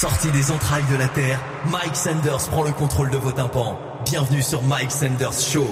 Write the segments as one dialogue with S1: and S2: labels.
S1: Sorti des entrailles de la Terre, Mike Sanders prend le contrôle de vos tympans. Bienvenue sur Mike Sanders Show.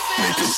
S2: Mm.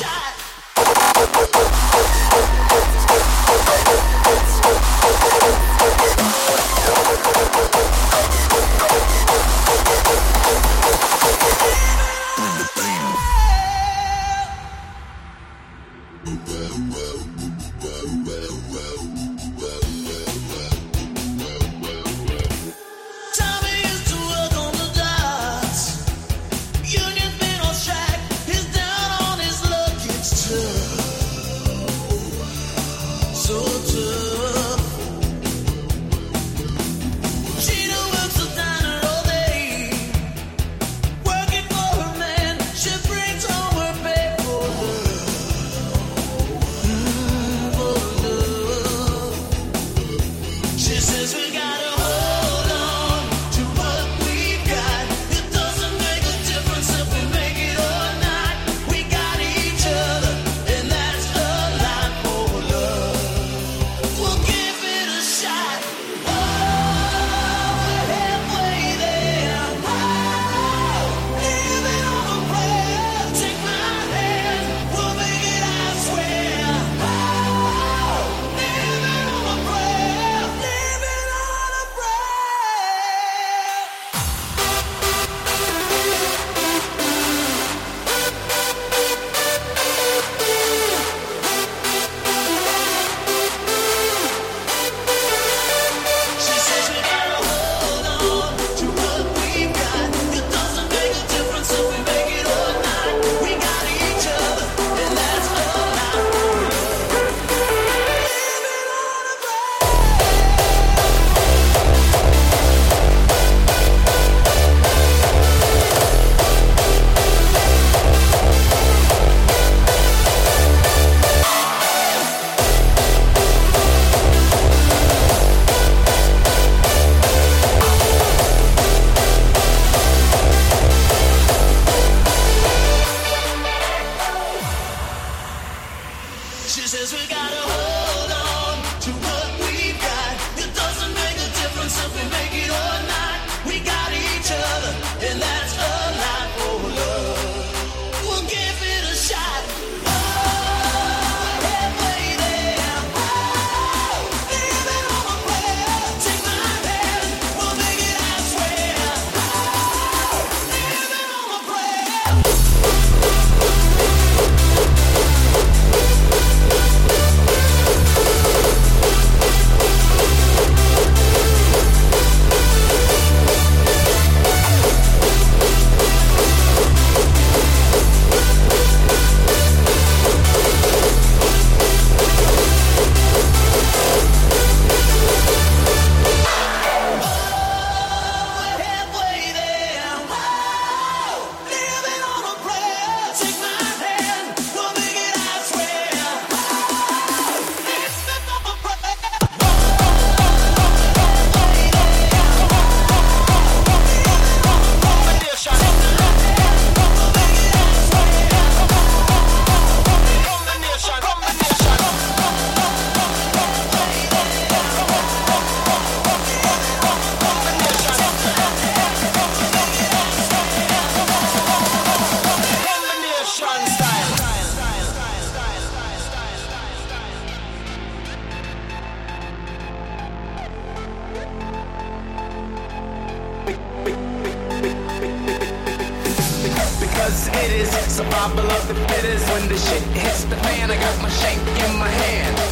S2: it is.
S3: Survival
S2: of the fittest.
S4: When the shit hits the fan, I got my shank in my hand.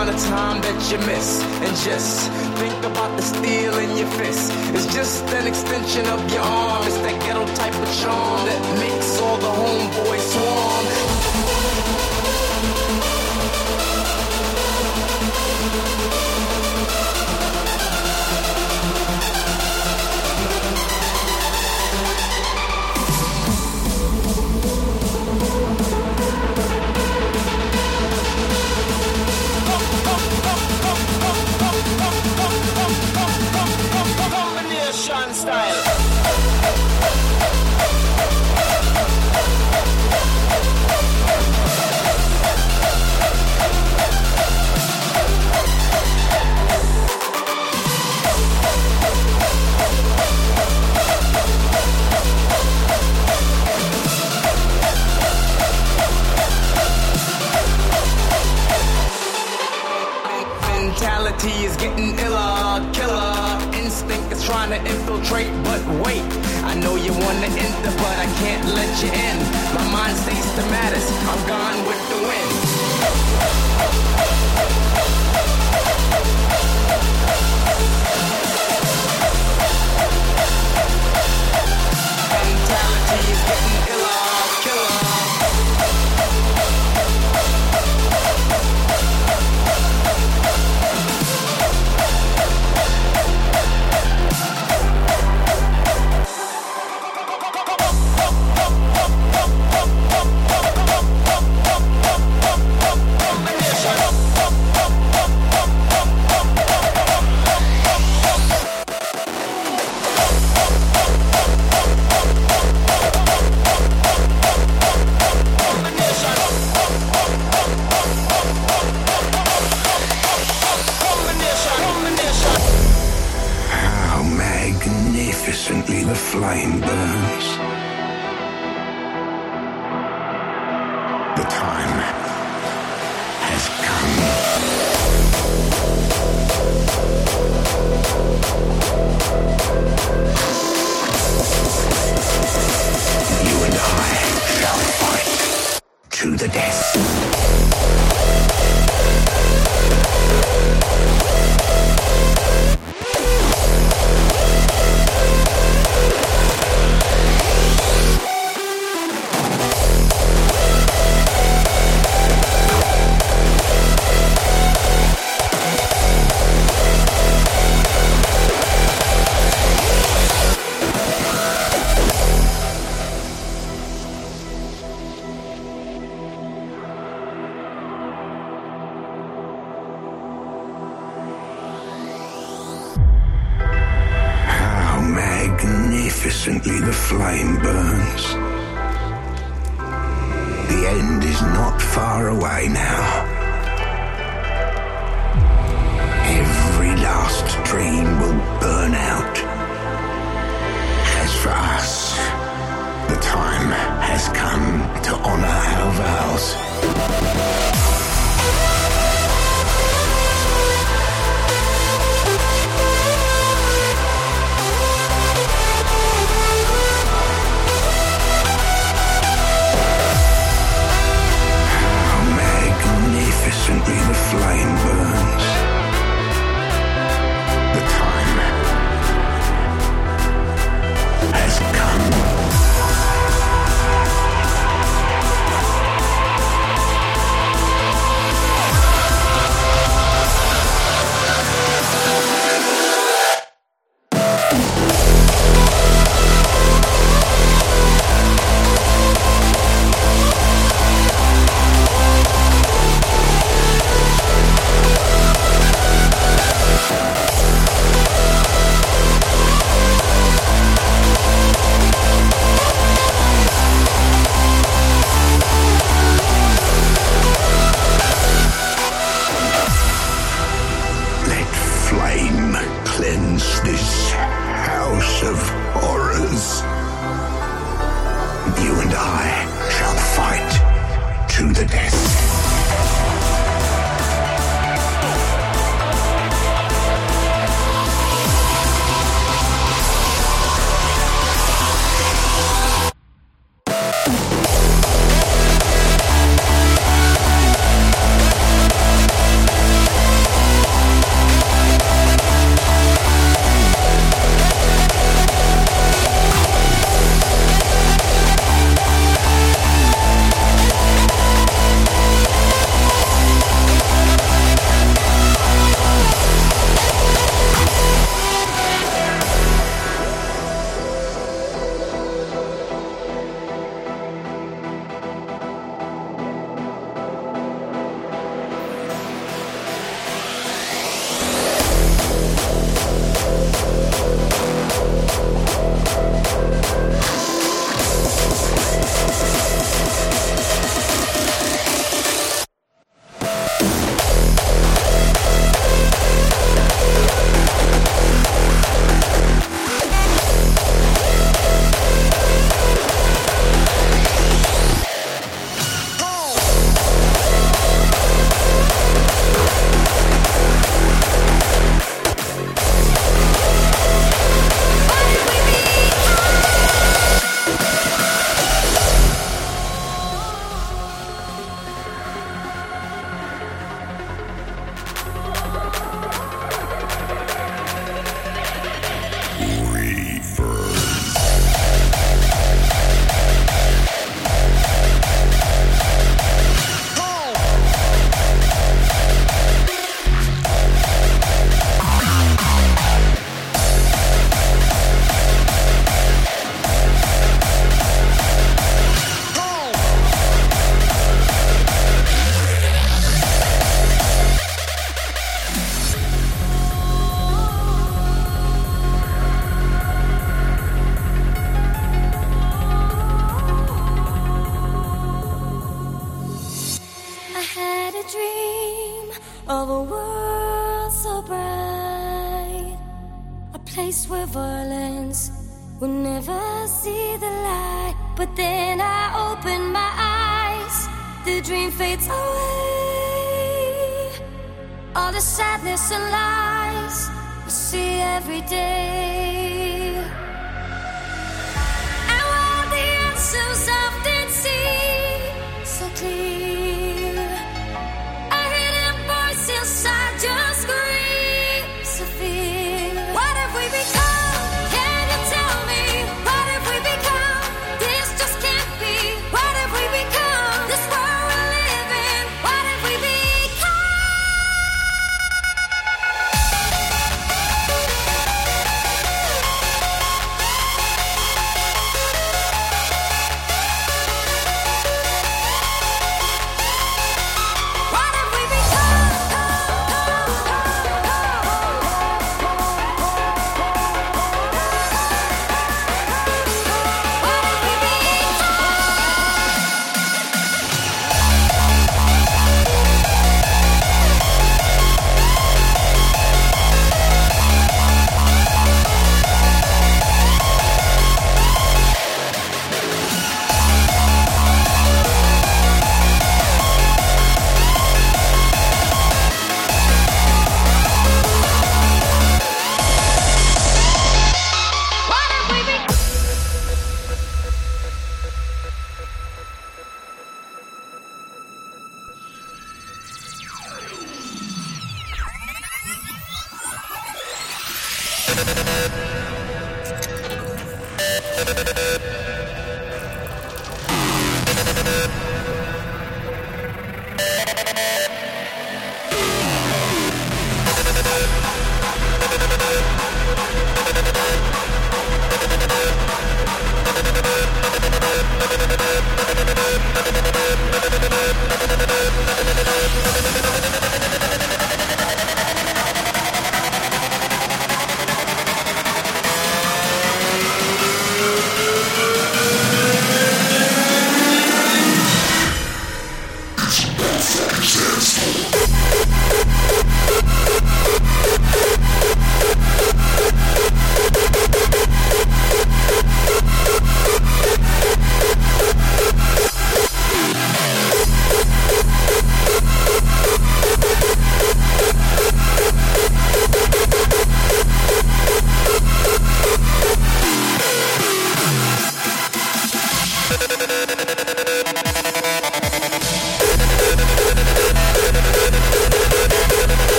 S4: amount of time that you miss. And just think about the steel in your fist. It's just an extension of your arm.
S1: It's that ghetto type of charm that makes all the homeboys swarm. trying to infiltrate, but wait. I know you want to enter, but I can't let you in.
S2: My
S5: mind stays the matters. I'm gone with the wind. I'm burn. The
S6: death.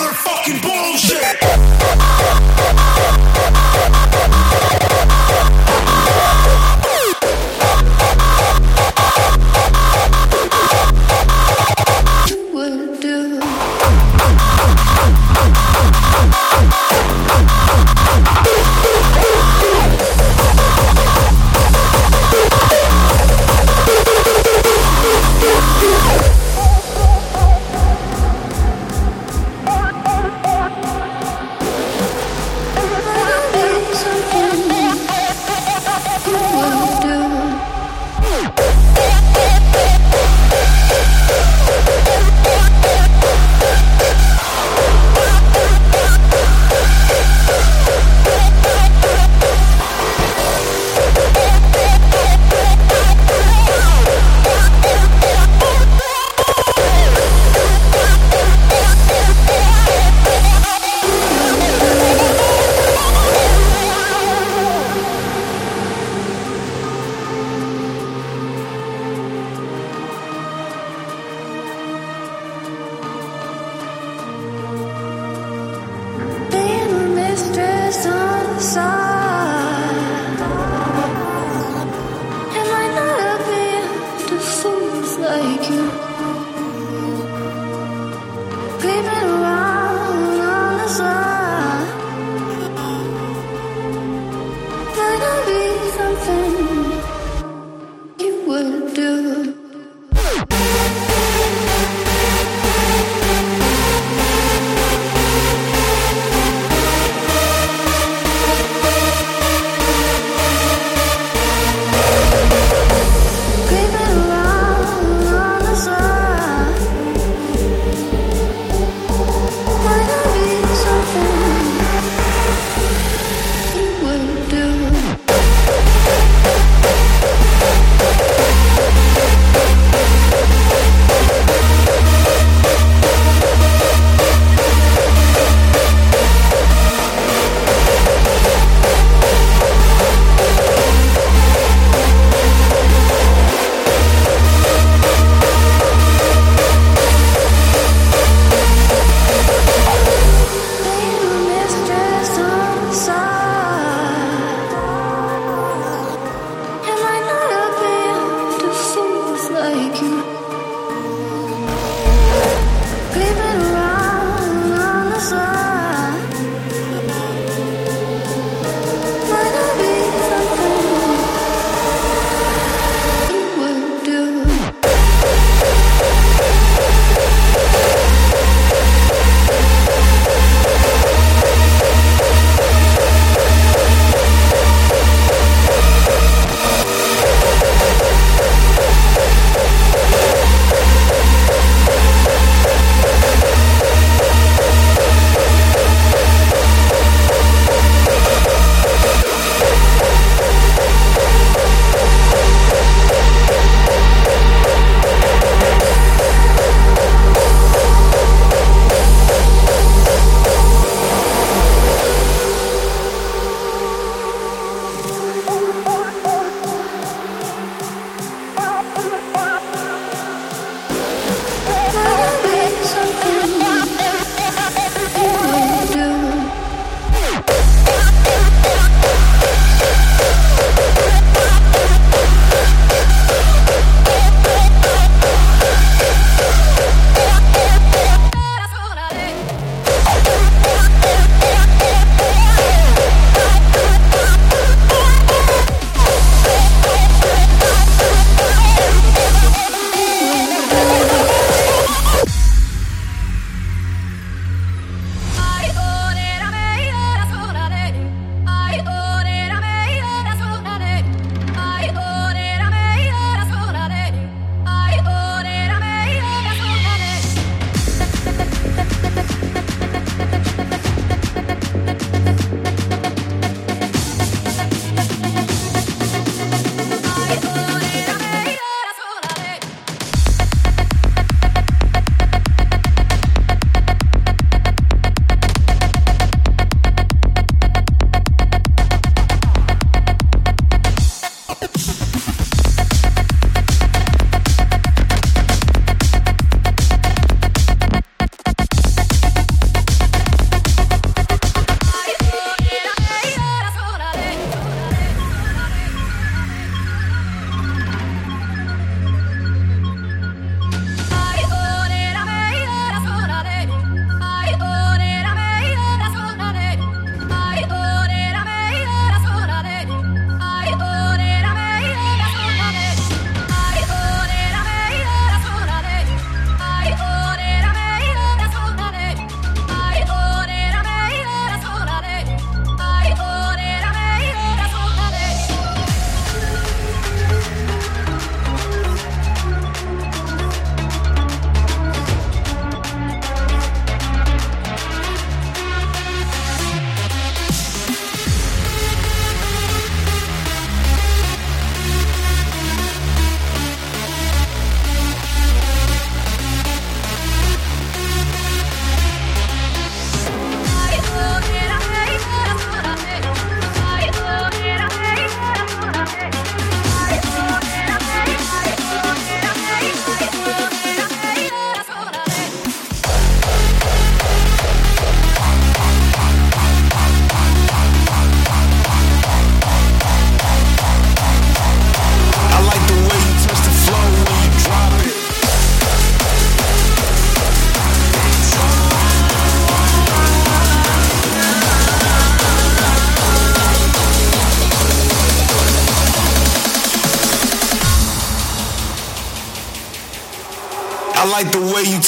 S6: motherfucking bullshit!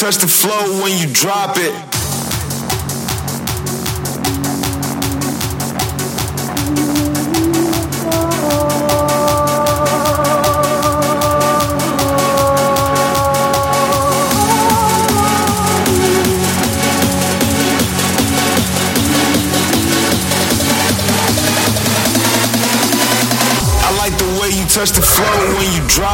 S1: touch the flow when you drop it. I like the way you touch the flow when you drop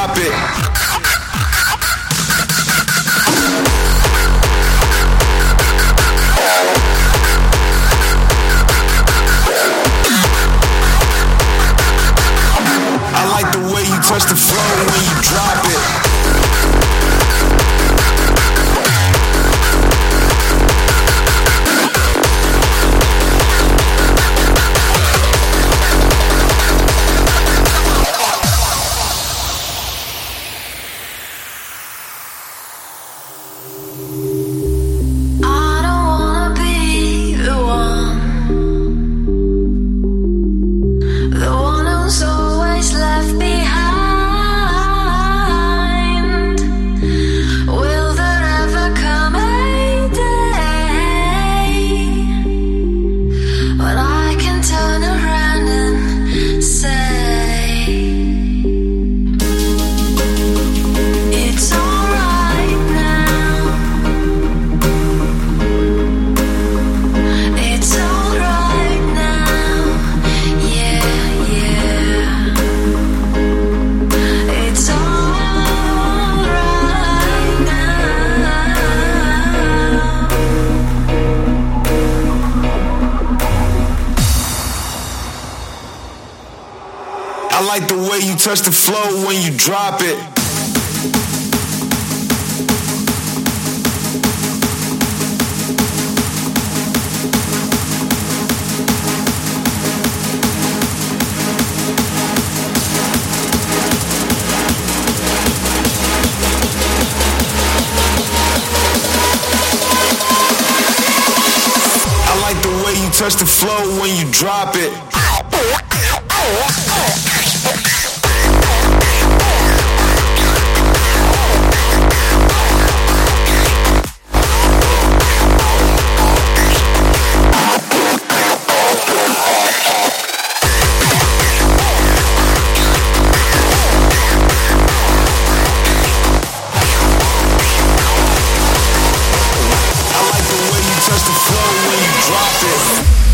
S1: touch the flow when you drop it. touch the flow when you drop it. drop it.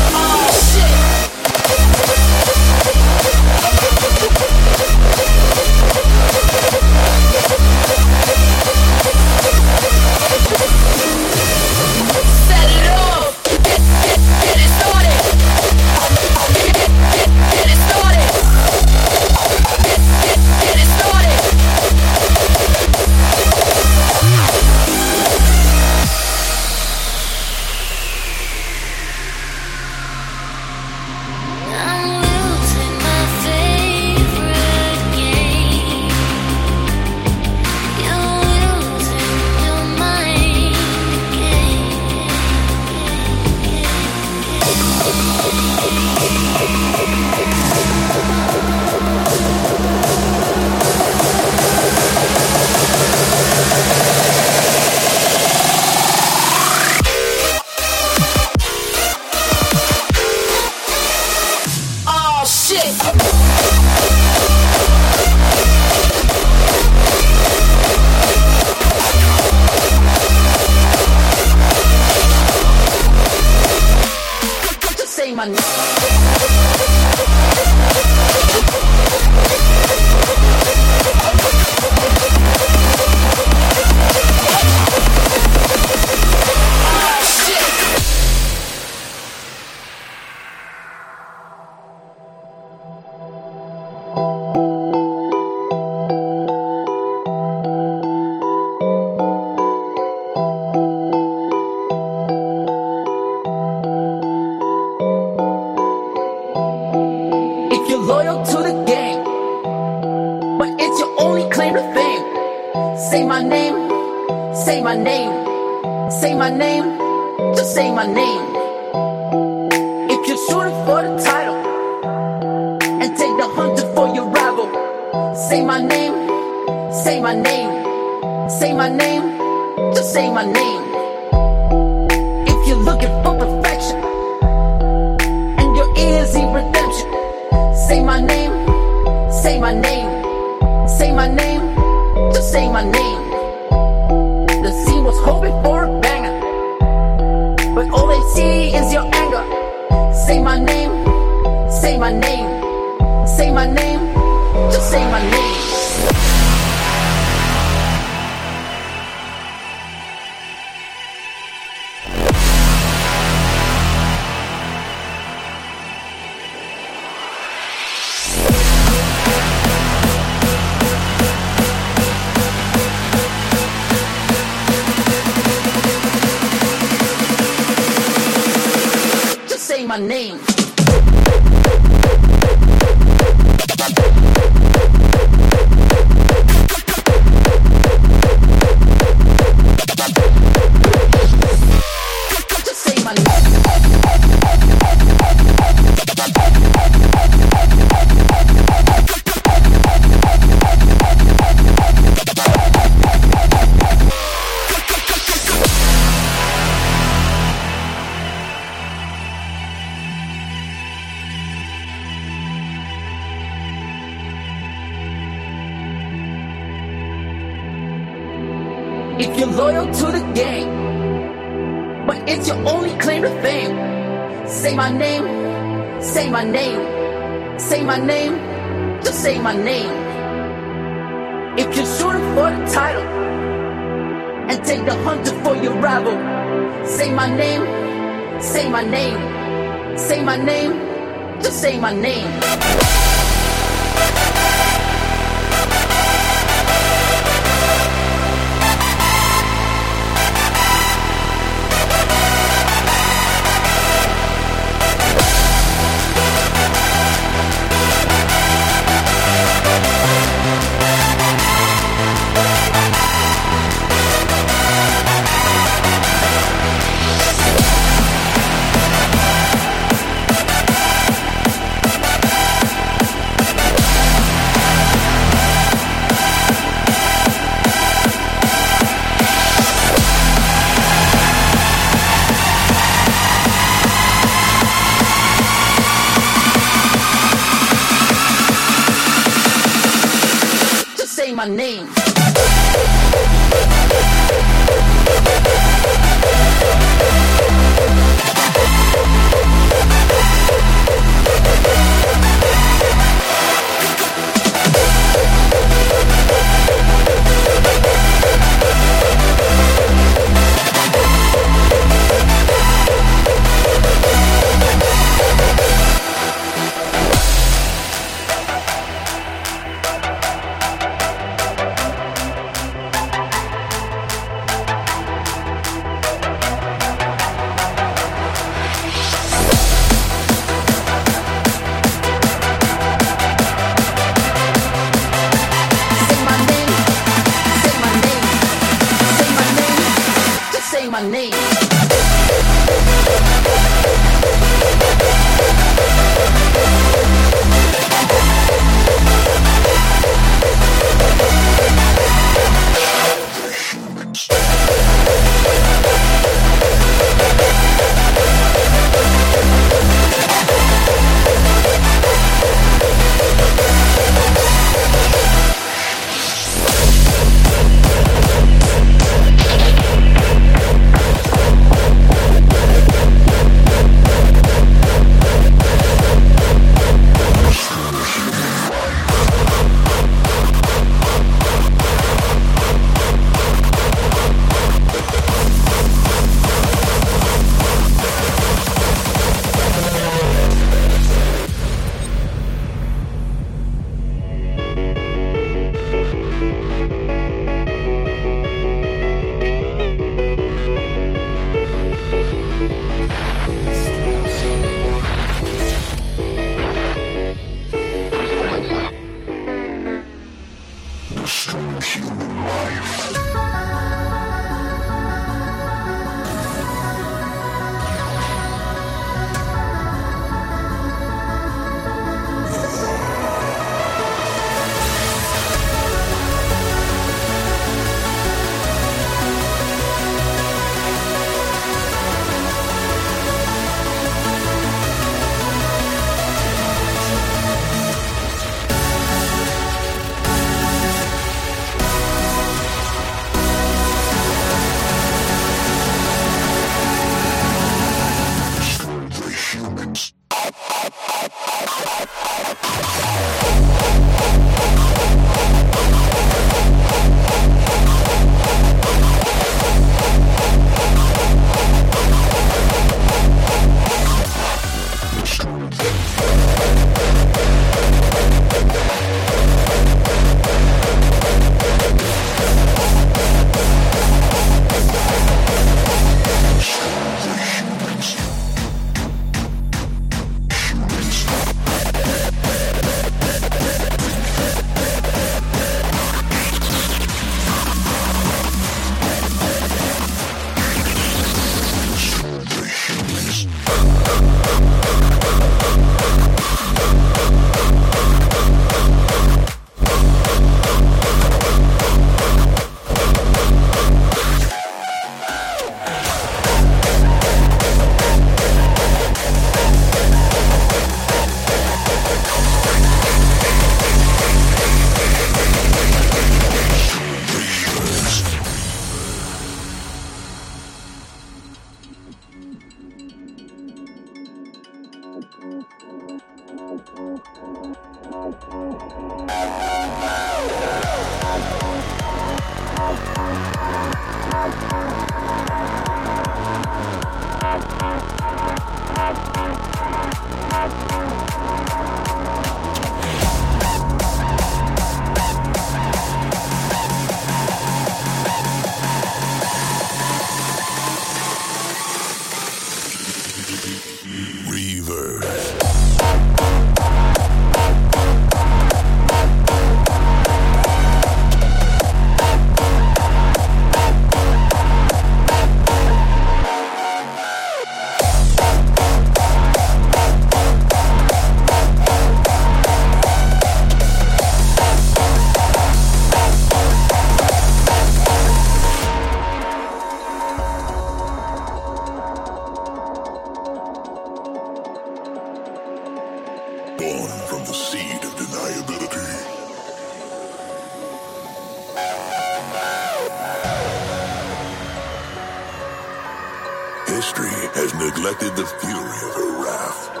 S7: Neglected the